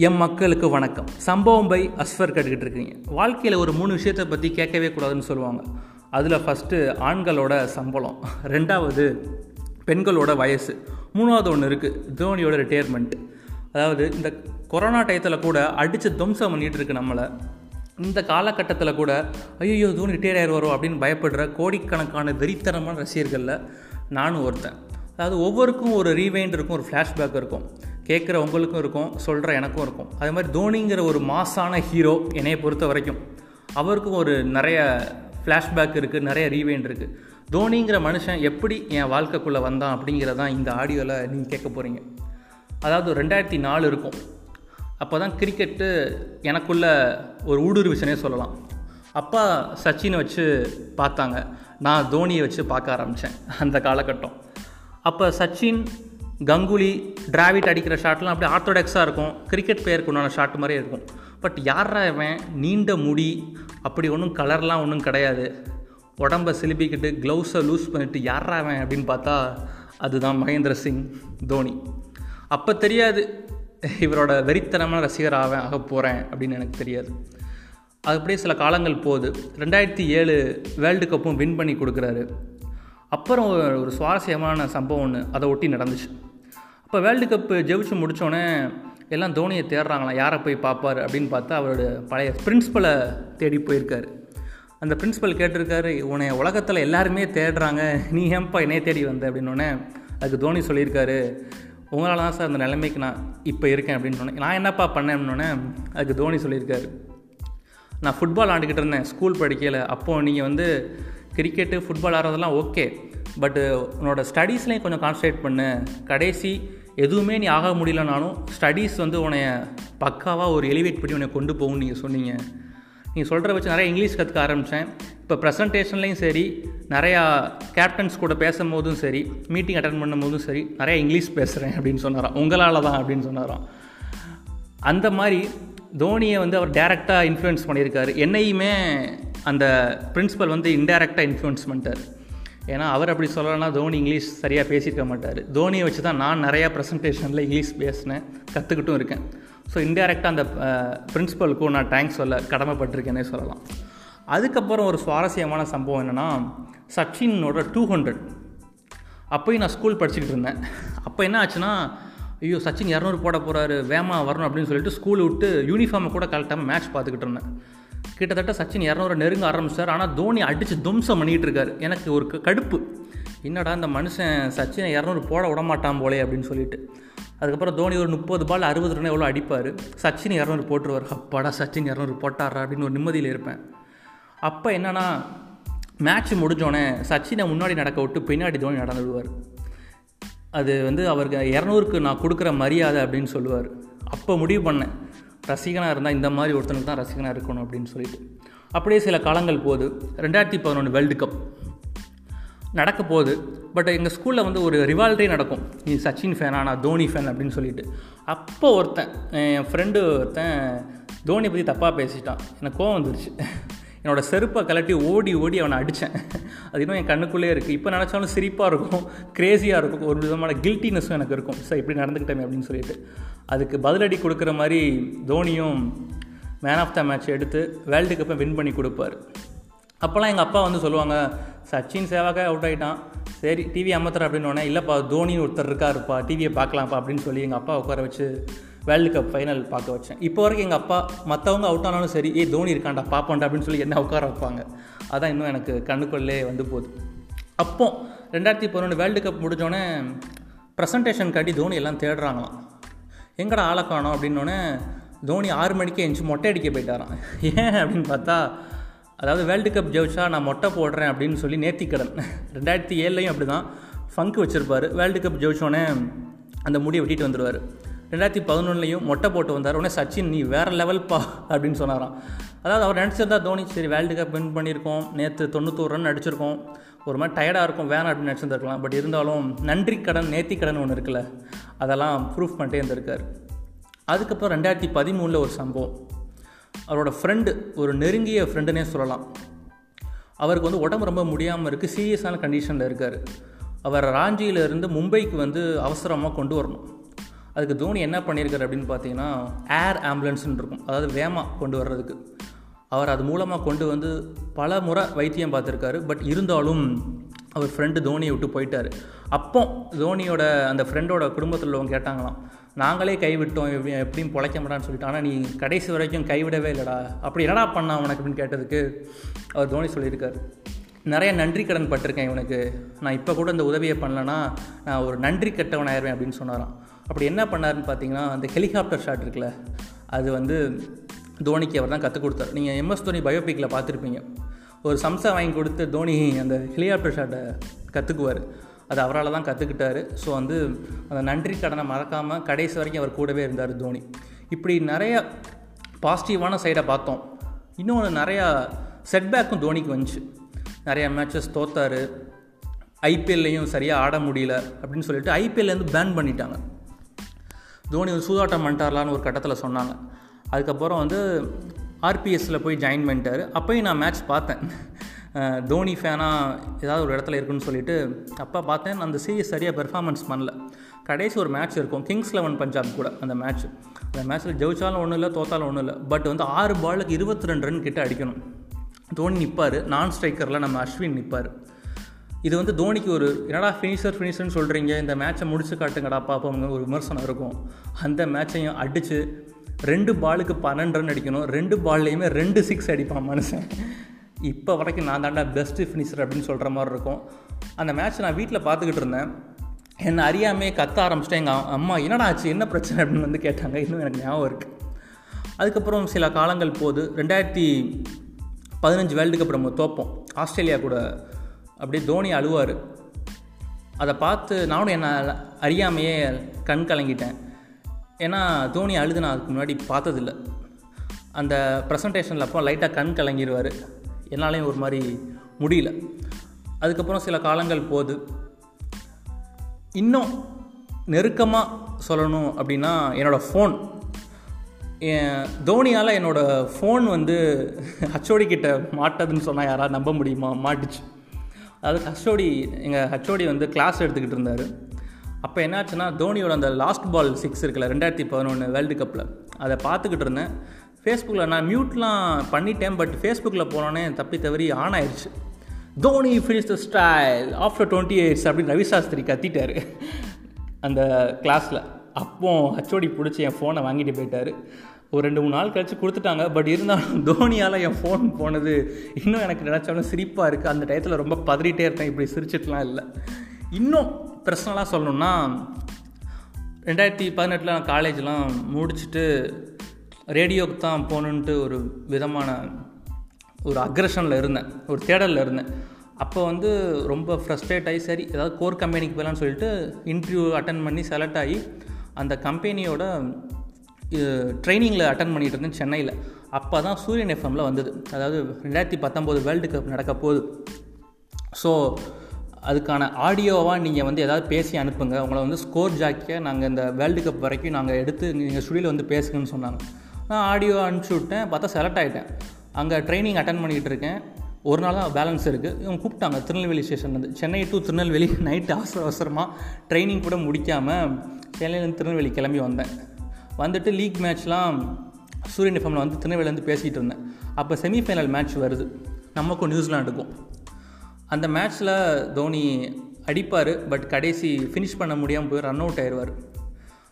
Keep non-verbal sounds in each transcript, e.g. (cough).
M மக்களுக்கு வணக்கம். சம்பவம் பை அஸ்வர் கேட்டுக்கிட்டு இருக்கீங்க. வாழ்க்கையில் ஒரு மூணு விஷயத்தை பற்றி கேட்கவே கூடாதுன்னு சொல்லுவாங்க. அதில் ஃபஸ்ட்டு ஆண்களோட சம்பளம். ரெண்டாவது பெண்களோட வயசு. மூணாவது ஒன்று இருக்குது தோனியோட ரிட்டையர்மெண்ட் அதாவது இந்த கொரோனா டயத்தில் கூட அடித்து துவம்சம் பண்ணிகிட்டு இருக்கு நம்மளை. இந்த காலகட்டத்தில் கூட ஐயோ தோனி ரிட்டையர் ஆயிடுவாரோ அப்படின்னு பயப்படுற கோடிக்கணக்கான வெறித்தனமான ரசிகர்களில் நானும் ஒருத்தன். அதாவது ஒவ்வொருக்கும் ஒரு ரீவைண்ட் இருக்கும் ஒரு ஃப்ளாஷ்பேக் இருக்கும். கேட்குற உங்களுக்கும் இருக்கும் சொல்கிற எனக்கும் இருக்கும். அதே மாதிரி தோனிங்கிற ஒரு மாசான ஹீரோ என்னையை பொறுத்த வரைக்கும். அவருக்கும் ஒரு நிறைய ஃப்ளாஷ்பேக் இருக்குது நிறைய ரீவைண்ட் இருக்குது தோனிங்கிற மனுஷன் எப்படி என் வாழ்க்கைக்குள்ளே வந்தான் அப்படிங்கிறதான் இந்த ஆடியோவில் நீங்கள் கேட்க போகிறீங்க அதாவது ரெண்டாயிரத்தி நாலு இருக்கும். அப்போ தான் கிரிக்கெட்டு எனக்குள்ள ஒரு ஊடுருவிச்சனே சொல்லலாம். அப்பா சச்சினை வச்சு பார்த்தாங்க. நான் தோனியை வச்சு பார்க்க ஆரம்பித்தேன் அந்த காலகட்டம். அப்போ சச்சின் கங்குலி டிராவிட் அடிக்கிற ஷாட்லாம் அப்படியே ஆர்த்தோடாக்ஸாக இருக்கும். கிரிக்கெட் பிளேயருக்கு உண்டான ஷாட் மாதிரியே இருக்கும். பட் யாரா இவன்? நீண்ட முடி அப்படி ஒன்றும் கலர்லாம் ஒன்றும் கிடையாது. உடம்பை சிலுப்பிக்கிட்டு க்ளவுஸை லூஸ் பண்ணிவிட்டு யாரா அவன் அப்படின்னு பார்த்தா அதுதான் மகேந்திர சிங் தோனி. அப்போ தெரியாது இவரோட வெறித்தனமான ரசிகர் ஆவேன் ஆக போகிறேன் அப்படின்னு எனக்கு தெரியாது. அது அப்படியே சில காலங்கள் போகுது. ரெண்டாயிரத்தி ஏழு வேர்ல்டு கப்பும் வின் பண்ணி கொடுக்குறாரு. அப்புறம் ஒரு சுவாரஸ்யமான சம்பவம் ஒன்று அதை ஒட்டி நடந்துச்சு. இப்போ வேர்ல்டு கப்பு ஜெயிச்சு முடித்தோடனே எல்லாம் தோனியை தேடுறாங்களாம் யாரை போய் பார்ப்பார் அப்படின்னு பார்த்தா அவரோட பழைய பிரின்ஸிபலை தேடி போயிருக்காரு. அந்த பிரின்ஸிபல் கேட்டிருக்காரு உன்னை உலகத்தில் எல்லாருமே தேடுறாங்க. நீ ஏன்பா என்னைய தேடி வந்த? அப்படின்னோடனே அதுக்கு தோனி சொல்லியிருக்காரு உங்களால் தான் சார் அந்த நிலைமைக்கு நான் இப்போ இருக்கேன். அப்படின்னு சொன்னேன் நான் என்னப்பா பண்ணேன்? அப்படின்னோடனே அதுக்கு தோனி சொல்லியிருக்காரு நான் ஃபுட்பால் ஆண்டுக்கிட்டு இருந்தேன். ஸ்கூல் படிக்கையில். அப்போது நீங்கள் வந்து கிரிக்கெட்டு ஃபுட்பால் ஆடுறதெல்லாம் ஓகே பட்டு உன்னோட ஸ்டடீஸ்லேயும் கொஞ்சம் கான்சன்ட்ரேட் பண்ணு. கடைசி எதுவுமே நீ ஆக முடியலனாலும் ஸ்டடீஸ் வந்து உன்னைய பக்காவாக ஒரு எலிவேட் பண்ணி உன்னை கொண்டு போகும்னு நீங்கள் சொன்னீங்க. நீங்கள் சொல்கிற வச்சு நிறைய இங்கிலீஷ் கற்றுக்க ஆரம்பித்தேன் இப்போ ப்ரெசன்டேஷன்லேயும் சரி நிறையா கேப்டன்ஸ் கூட பேசும்போதும் சரி மீட்டிங் அட்டன் பண்ணும்போதும் சரி நிறையா இங்கிலீஷ் பேசுகிறேன் அப்படின்னு சொன்னாராம். உங்களால் தான் அப்படின்னு சொன்னாராம். அந்த மாதிரி தோனியை வந்து அவர் டேரெக்டாக இன்ஃப்ளூயன்ஸ் பண்ணியிருக்காரு. என்னையுமே அந்த பிரின்ஸிபல் வந்து இன்டெரக்டாக இன்ஃப்ளூயன்ஸ் பண்ணிட்டார். ஏன்னா அவர் அப்படி சொல்லலைன்னா தோனி இங்கிலீஷ் சரியாக பேசியிருக்க மாட்டார். தோனியை வச்சு தான் நான் நிறையா ப்ரெசன்டேஷனில் இங்கிலீஷ் பேசினேன் கற்றுக்கிட்டும் இருக்கேன். ஸோ இன்டெரக்டாக அந்த பிரின்ஸிபலுக்கும் நான் தேங்க்ஸ் சொல்ல கடமைப்பட்டிருக்கேனே சொல்லலாம். அதுக்கப்புறம் ஒரு சுவாரஸ்யமான சம்பவம் என்னென்னா சச்சினோட டூ ஹண்ட்ரட் அப்போயும் நான் ஸ்கூல் படிச்சுக்கிட்டு இருந்தேன். அப்போ என்ன ஆச்சுன்னா ஐயோ சச்சின் இரநூறு போட போகிறாரு வேமா வரணும் அப்படின்னு சொல்லிட்டு ஸ்கூல் விட்டு யூனிஃபார்மை கூட கரெக்டாக மேட்ச் பார்த்துக்கிட்டு இருந்தேன். கிட்டத்தட்ட சச்சின் இரநூறு நெருங்க ஆரம்பிச்சார். ஆனால் தோனி அடித்து தும்சம் பண்ணிகிட்டு இருக்காரு எனக்கு ஒரு கடுப்பு. என்னடா இந்த மனுஷன் சச்சினை இரநூறு போட விட மாட்டான் போலே அப்படின்னு சொல்லிட்டு. அதுக்கப்புறம் தோனி ஒரு முப்பது பால் அறுபது ரன் எவ்வளோ அடிப்பார்? சச்சின் இரநூறு போட்டுருவார். அப்பாடா சச்சின் இரநூறு போட்டாரா அப்படின்னு ஒரு நிம்மதியில் இருப்பேன். அப்போ என்னென்னா மேட்ச் முடிஞ்சோடனே சச்சினை முன்னாடி நடக்க விட்டு பின்னாடி தோனி நடந்து விடுவார். அது வந்து அவருக்கு இரநூறுக்கு நான் கொடுக்குற மரியாதை அப்படின்னு சொல்லுவார். அப்போ முடிவு பண்ணேன். ரசிகனாக இருந்தால் இந்த மாதிரி ஒருத்தனுக்கு தான் ரசிகனாக இருக்கணும் அப்படின்னு சொல்லிட்டு. அப்படியே சில காலங்கள் போகுது. ரெண்டாயிரத்தி பதினொன்று வேர்ல்டு கப் நடக்க போகுது. பட் எங்கள் ஸ்கூலில் வந்து ஒரு ரிவால்டே நடக்கும். நீ சச்சின் ஃபேனா நான் தோனி ஃபேன் அப்படின்னு சொல்லிட்டு. அப்போ ஒருத்தன் என் ஃப்ரெண்டு ஒருத்தன் தோனி பற்றி தப்பாக பேசிட்டான். எனக்கு கோவம் வந்துருச்சு. என்னோடய செருப்பை கலட்டி ஓடி ஓடி அவனை அடித்தேன் (laughs) அது இன்னும் என் கண்ணுக்குள்ளே இருக்குது இப்போ நினச்சாலும் சிரிப்பாக இருக்கும் க்ரேஸியாக இருக்கும். ஒரு விதமான கில்ட்டினஸும் எனக்கு இருக்கும். சார் இப்படி நடந்துக்கிட்டேன் அப்படின்னு சொல்லிட்டு. அதுக்கு பதிலடி கொடுக்குற மாதிரி தோனியும் மேன் ஆஃப் த மேட்ச் எடுத்து வேர்ல்டு கப்பை வின் பண்ணி கொடுப்பார். அப்போல்லாம் எங்கள் அப்பா வந்து சொல்லுவாங்க சச்சின் சேவாக அவுட் ஆகிட்டான் சரி டிவி அமர்த்துற அப்படின்னு இல்லைப்பா தோனி ஒருத்தர் இருக்காருப்பா டிவியை பார்க்கலாம்ப்பா அப்படின்னு சொல்லி எங்கள் அப்பா உட்கார வச்சு வேர்ல்டு கப் ஃபைனல் பார்க்க வச்சேன். இப்போ வரைக்கும் எங்கள் அப்பா மற்றவங்க அவுட் ஆனாலும் சரி ஏ தோனி இருக்காண்டா பார்ப்போண்டா அப்படின்னு சொல்லி என்ன உட்கார வைப்பாங்க. அதான் இன்னும் எனக்கு கண்ணுக்குள்ளே வந்து போகுது. அப்போ ரெண்டாயிரத்தி பதினொன்று வேர்ல்டு கப் முடிஞ்சோடனே ப்ரெசன்டேஷன் காட்டி தோனி எல்லாம் தேடுறாங்களாம். எங்கடா ஆளை காணோம்? அப்படின்னோடனே தோனி ஆறு மணிக்கே எழுந்துச்சு மொட்டை அடிக்க போயிட்டாரான் ஏன் அப்படின்னு பார்த்தா அதாவது வேர்ல்டு கப் ஜெயிச்சா நான் மொட்டை போடுறேன் அப்படின்னு சொல்லி நேர்த்திக்கடன் ரெண்டாயிரத்தி ஏழுலையும் அப்படி தான் ஃபங்க் வச்சுருப்பார். வேர்ல்டு கப் ஜெயிச்சோடனே அந்த முடியை வெட்டிட்டு வந்துடுவார் ரெண்டாயிரத்தி பதினொன்றுலையும் மொட்டை போட்டு வந்தார். உடனே சச்சின் நீ வேறு லெவல் பா அப்படின்னு சொன்னாராம். அதாவது அவர் நினச்சிருந்தா தோனி சரி வேர்ல்டு கப் வின் பண்ணியிருக்கோம். நேற்று தொண்ணூத்தோரு ரன் அடிச்சிருக்கோம். ஒரு மாதிரி டயர்டாக இருக்கும். வேணாம் அப்படின்னு நினச்சிருந்துருக்கலாம். பட் இருந்தாலும் நன்றி கடன் நேர்த்தி கடன் ஒன்று இருக்குல்ல அதெல்லாம் ப்ரூஃப் பண்ணிட்டே இருந்திருக்கார். அதுக்கப்புறம் ரெண்டாயிரத்தி பதிமூணில் ஒரு சம்பவம். அவரோட ஃப்ரெண்டு ஒரு நெருங்கிய ஃப்ரெண்டுனே சொல்லலாம். அவருக்கு வந்து உடம்பு ரொம்ப முடியாமல் இருக்குது சீரியஸான கண்டிஷனில் இருக்கார். அவர் ராஞ்சியிலேருந்து மும்பைக்கு வந்து அவசரமாக கொண்டு வரணும். அதுக்கு தோனி என்ன பண்ணியிருக்காரு அப்படின்னு பார்த்தீங்கன்னா ஏர் ஆம்புலன்ஸ்னு இருக்கும். அதாவது வேமா கொண்டு வர்றதுக்கு. அவர் அது மூலமாக கொண்டு வந்து பல முறை வைத்தியம் பார்த்துருக்காரு. பட் இருந்தாலும் அவர் ஃப்ரெண்டு தோனியை விட்டு போயிட்டார். அப்போ தோனியோட அந்த ஃப்ரெண்டோட குடும்பத்தில் உள்ளவங்க கேட்டாங்களாம் நாங்களே கைவிட்டோம் எப்படி எப்படியும் பொழைக்க மாட்டான்னு சொல்லிட்டு ஆனால் நீ கடைசி வரைக்கும் கைவிடவே இல்லைடா. அப்படி என்னடா பண்ணா அவனுக்கு அப்படின்னு கேட்டதுக்கு அவர் தோனி சொல்லியிருக்கார். நிறைய நன்றி கடன் பட்டிருக்கேன் இவனுக்கு. நான் இப்போ கூட இந்த உதவியை பண்ணலன்னா நான் ஒரு நன்றி கெட்டவன் ஆயிடுவேன் அப்படின்னு சொன்னாராம். அப்படி என்ன பண்ணாருன்னு பார்த்தீங்கன்னா அந்த ஹெலிகாப்டர் ஷாட் இருக்குல்ல அது வந்து தோனிக்கு அவர் தான் கற்றுக் கொடுத்தார். நீங்கள் எம்எஸ் தோனி பயோபிக்கில் பார்த்துருப்பீங்க ஒரு சம்சா வாங்கி கொடுத்து தோனி அந்த ஹெலிகாப்டர் ஷாட்டை கற்றுக்குவார் அது அவரால் தான் கற்றுக்கிட்டாரு ஸோ வந்து அந்த நன்றி கடனை மறக்காமல் கடைசி வரைக்கும் அவர் கூடவே இருந்தார் தோனி. இப்படி நிறைய பாசிட்டிவான சைடை பார்த்தோம். இன்னொன்று நிறையா செட்பேக்கும் தோனிக்கு வந்துச்சு. நிறையா மேட்சஸ் தோத்தார். ஐபிஎல்லையும் சரியாக ஆட முடியல அப்படின்னு சொல்லிட்டு ஐபிஎல்லேருந்து பேன் பண்ணிட்டாங்க. தோனி வந்து சூதாட்டம் பண்ணிட்டார்லான்னு ஒரு கட்டத்தில் சொன்னாங்க. அதுக்கப்புறம் வந்து ஆர்பிஎஸ்சில் போய் ஜாயின் பண்ணிட்டார். அப்போயும் நான் மேட்ச் பார்த்தேன். தோனி ஃபேனாக ஏதாவது ஒரு இடத்துல இருக்குன்னு சொல்லிட்டு அப்போ பார்த்தேன் அந்த சீரியஸ் சரியாக பெர்ஃபார்மன்ஸ் பண்ணல. கடைசி ஒரு மேட்ச் இருக்கும் கிங்ஸ் லெவன் பஞ்சாப் கூட அந்த மேட்ச் அந்த மேட்ச்சில் ஜெயிச்சாலும் ஒன்றும் இல்லை தோத்தாலும் ஒன்றும் இல்லை. பட் வந்து ஆறு பாலுக்கு இருபத்தி ரெண்டு ரன் கிட்ட அடிக்கணும். தோனி நிற்பார் நான் ஸ்ட்ரைக்கரில் நம்ம அஸ்வின் நிற்பார் இது வந்து தோனிக்கு ஒரு என்னடா ஃபினிஷர் ஃபினிஷர்னு சொல்கிறீங்க இந்த மேட்சை முடிச்சு காட்டுங்கடா பார்ப்போங்க ஒரு விமர்சனம் இருக்கும். அந்த மேட்சையும் அடித்து ரெண்டு பாலுக்கு பன்னெண்டு ரன் அடிக்கணும் ரெண்டு பால்லையுமே ரெண்டு சிக்ஸ் அடிப்பான் மனுஷன். இப்போ வரைக்கும் நான் தாண்டா பெஸ்ட்டு ஃபினிஷர் அப்படின்னு சொல்கிற மாதிரி இருக்கும். அந்த மேட்ச் நான் வீட்டில் பார்த்துக்கிட்டு இருந்தேன். என்னை அறியாமே கத்த ஆரம்பிச்சிட்டேன். எங்கள் அம்மா என்னடா ஆச்சு? என்ன பிரச்சனை? அப்படின்னு வந்து கேட்டாங்க. இன்னும் எனக்கு ஞாபகம் இருக்குது அதுக்கப்புறம் சில காலங்கள் போது ரெண்டாயிரத்தி பதினஞ்சு வேர்ல்டு கப் நம்ம தோப்போம். ஆஸ்திரேலியா கூட அப்படியே தோனி அழுவார். அதை பார்த்து நானும் என்னை அறியாமையே கண் கலங்கிட்டேன். ஏன்னா தோனி அழுது நான் அதுக்கு முன்னாடி பார்த்ததில்ல. அந்த ப்ரெசன்டேஷனில் அப்போ லைட்டாக கண் கலங்கிடுவார் என்னாலையும் ஒரு மாதிரி முடியல. அதுக்கப்புறம் சில காலங்கள் போகுது. இன்னும் நெருக்கமாக சொல்லணும் அப்படின்னா என்னோடய ஃபோன் தோனியால் என்னோடய ஃபோன் வந்து ஹச்சோடி கிட்ட மாட்டதுன்னு சொன்னால் யாராவது நம்ப முடியுமா? மாட்டுச்சு. அதாவது ஹச்சோடி எங்கள் ஹச்சோடி வந்து கிளாஸ் எடுத்துக்கிட்டு இருந்தார். அப்போ என்னாச்சுன்னா தோனியோட அந்த லாஸ்ட் பால் சிக்ஸ் இருக்குல்ல ரெண்டாயிரத்தி பதினொன்று வேர்ல்டு கப்பில் அதை பார்த்துக்கிட்டு இருந்தேன். ஃபேஸ்புக்கில் நான் மியூட்லாம் பண்ணிட்டேன் பட் ஃபேஸ்புக்கில் போனோன்னே தப்பி தவறி ஆன் ஆயிடுச்சு. Dhoni finish the style after twenty years அப்படின்னு ரவி சாஸ்திரி கத்திட்டார். அந்த கிளாஸில் அப்போ ஹச்சோடி பிடிச்சி என் ஃபோனை வாங்கிட்டு போயிட்டார். ஒரு ரெண்டு மூணு நாள் கழித்து கொடுத்துட்டாங்க பட் இருந்தாலும் தோனியால் என் ஃபோன் போனது இன்னும் எனக்கு நினச்சாலும் சிரிப்பாக இருக்குது அந்த டயத்தில் ரொம்ப பதறிட்டே இருக்கேன் இப்படி சிரிச்சிட்டுலாம் இல்லை. இன்னும் பர்சனலாக சொல்லணுன்னா ரெண்டாயிரத்தி பதினெட்டில் நான் காலேஜ்லாம் முடிச்சுட்டு ரேடியோவுக்கு தான் போகணுன்ட்டு ஒரு விதமான ஒரு அக்ரஷனில் இருந்தேன். ஒரு தேடலில் இருந்தேன். அப்போ வந்து ரொம்ப ஃப்ரஸ்ட்ரேட் ஆகி சரி ஏதாவது கோர் கம்பெனிக்கு போகலான்னு சொல்லிட்டு இன்டர்வியூ அட்டன் பண்ணி செலக்ட் ஆகி அந்த கம்பெனியோட ட்ரைனிங்கில் அட்டன் பண்ணிகிட்டு இருந்தேன் சென்னையில். அப்போ தான் சூரியன் எஃப்எம்மில் வந்தது. அதாவது ரெண்டாயிரத்தி பத்தொம்போது வேர்ல்டு கப் நடக்க போகுது. ஸோ அதுக்கான ஆடியோவாக நீங்கள் வந்து எதாவது பேசி அனுப்புங்க. உங்களை வந்து ஸ்கோர் ஜாக்கியாக நாங்கள் இந்த வேர்ல்டு கப் வரைக்கும் நாங்கள் எடுத்து நீங்கள் ஸ்டுடியோவில் வந்து பேசுங்கன்னு சொன்னாங்க. நான் ஆடியோ அனுப்பிச்சி விட்டேன். பார்த்தா செலக்ட் ஆகிட்டேன் அங்கே ட்ரைனிங் அட்டன் பண்ணிகிட்டு இருக்கேன். ஒரு நாள் தான் பேலன்ஸ் இருக்குது இவங்க கூப்பிட்டாங்க. திருநெல்வேலி ஸ்டேஷன்லேருந்து சென்னை டு திருநெல்வேலி (laughs) நைட்டு அவசர அவசரமாக ட்ரைனிங் கூட முடிக்காமல் சென்னையிலேருந்து திருநெல்வேலி கிளம்பி வந்தேன். வந்துட்டு லீக் மேட்ச்லாம் சூரியன் எஃப்எம்மில் வந்து திருநெல்வேலிலேருந்து பேசிகிட்டு இருந்தேன். அப்போ செமிஃபைனல் மேட்ச் வருது. நமக்கும் நியூசிலாண்டுக்கும் அந்த மேட்ச்சில் தோனி அடிப்பார். பட் கடைசி ஃபினிஷ் பண்ண முடியாமல் போய் ரன் அவுட் ஆயிடுவார்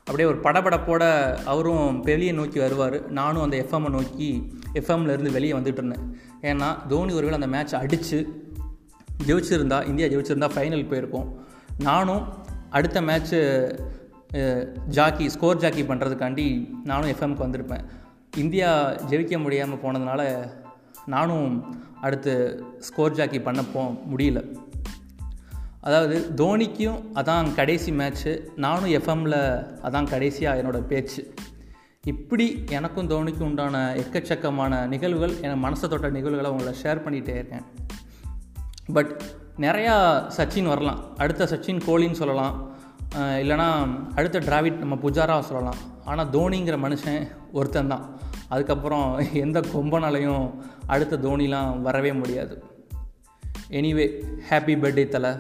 அப்படியே ஒரு படபடப்போட அவரும் வெளியே நோக்கி வருவார். நானும் அந்த எஃப்எம்மை நோக்கி எஃப்எம்லேருந்து வெளியே வந்துட்டு இருந்தேன். ஏன்னா தோனி ஒருவேளை அந்த மேட்ச் அடித்து ஜெயிச்சிருந்தா இந்தியா ஜெயிச்சிருந்தா ஃபைனல் போயிருக்கோம். நானும் அடுத்த மேட்ச்சு ஜாக்கி ஸ்கோர் ஜாக்கி பண்ணுறதுக்காண்டி நானும் எஃப்எம்க்கு வந்திருப்பேன். இந்தியா ஜெயிக்க முடியாமல் போனதுனால நானும் அடுத்து ஸ்கோர் ஜாக்கி பண்ண போ முடியல. அதாவது தோனிக்கும் அதான் கடைசி மேட்ச்சு நானும் எஃப்எம்மில் அதான் கடைசியாக என்னோடய பேச்சு. இப்படி எனக்கும் தோனிக்கும் உண்டான எக்கச்சக்கமான நிகழ்வுகள் என் மனசை தொட்ட நிகழ்வுகளை உங்களை ஷேர் பண்ணிகிட்டே இருக்கேன். பட் நிறையா சச்சின் வரலாம். அடுத்த சச்சின் கோலின்னு சொல்லலாம். இல்லைனா அடுத்த டிராவிட் நம்ம புஜாரா சொல்லலாம். ஆனால் தோனிங்கிற மனுஷன் ஒருத்தன் தான். அதுக்கப்புறம் எந்த கொம்பனாலையும் அடுத்த தோனிலாம் வரவே முடியாது. எனிவே ஹாப்பி பர்த்டே தலை.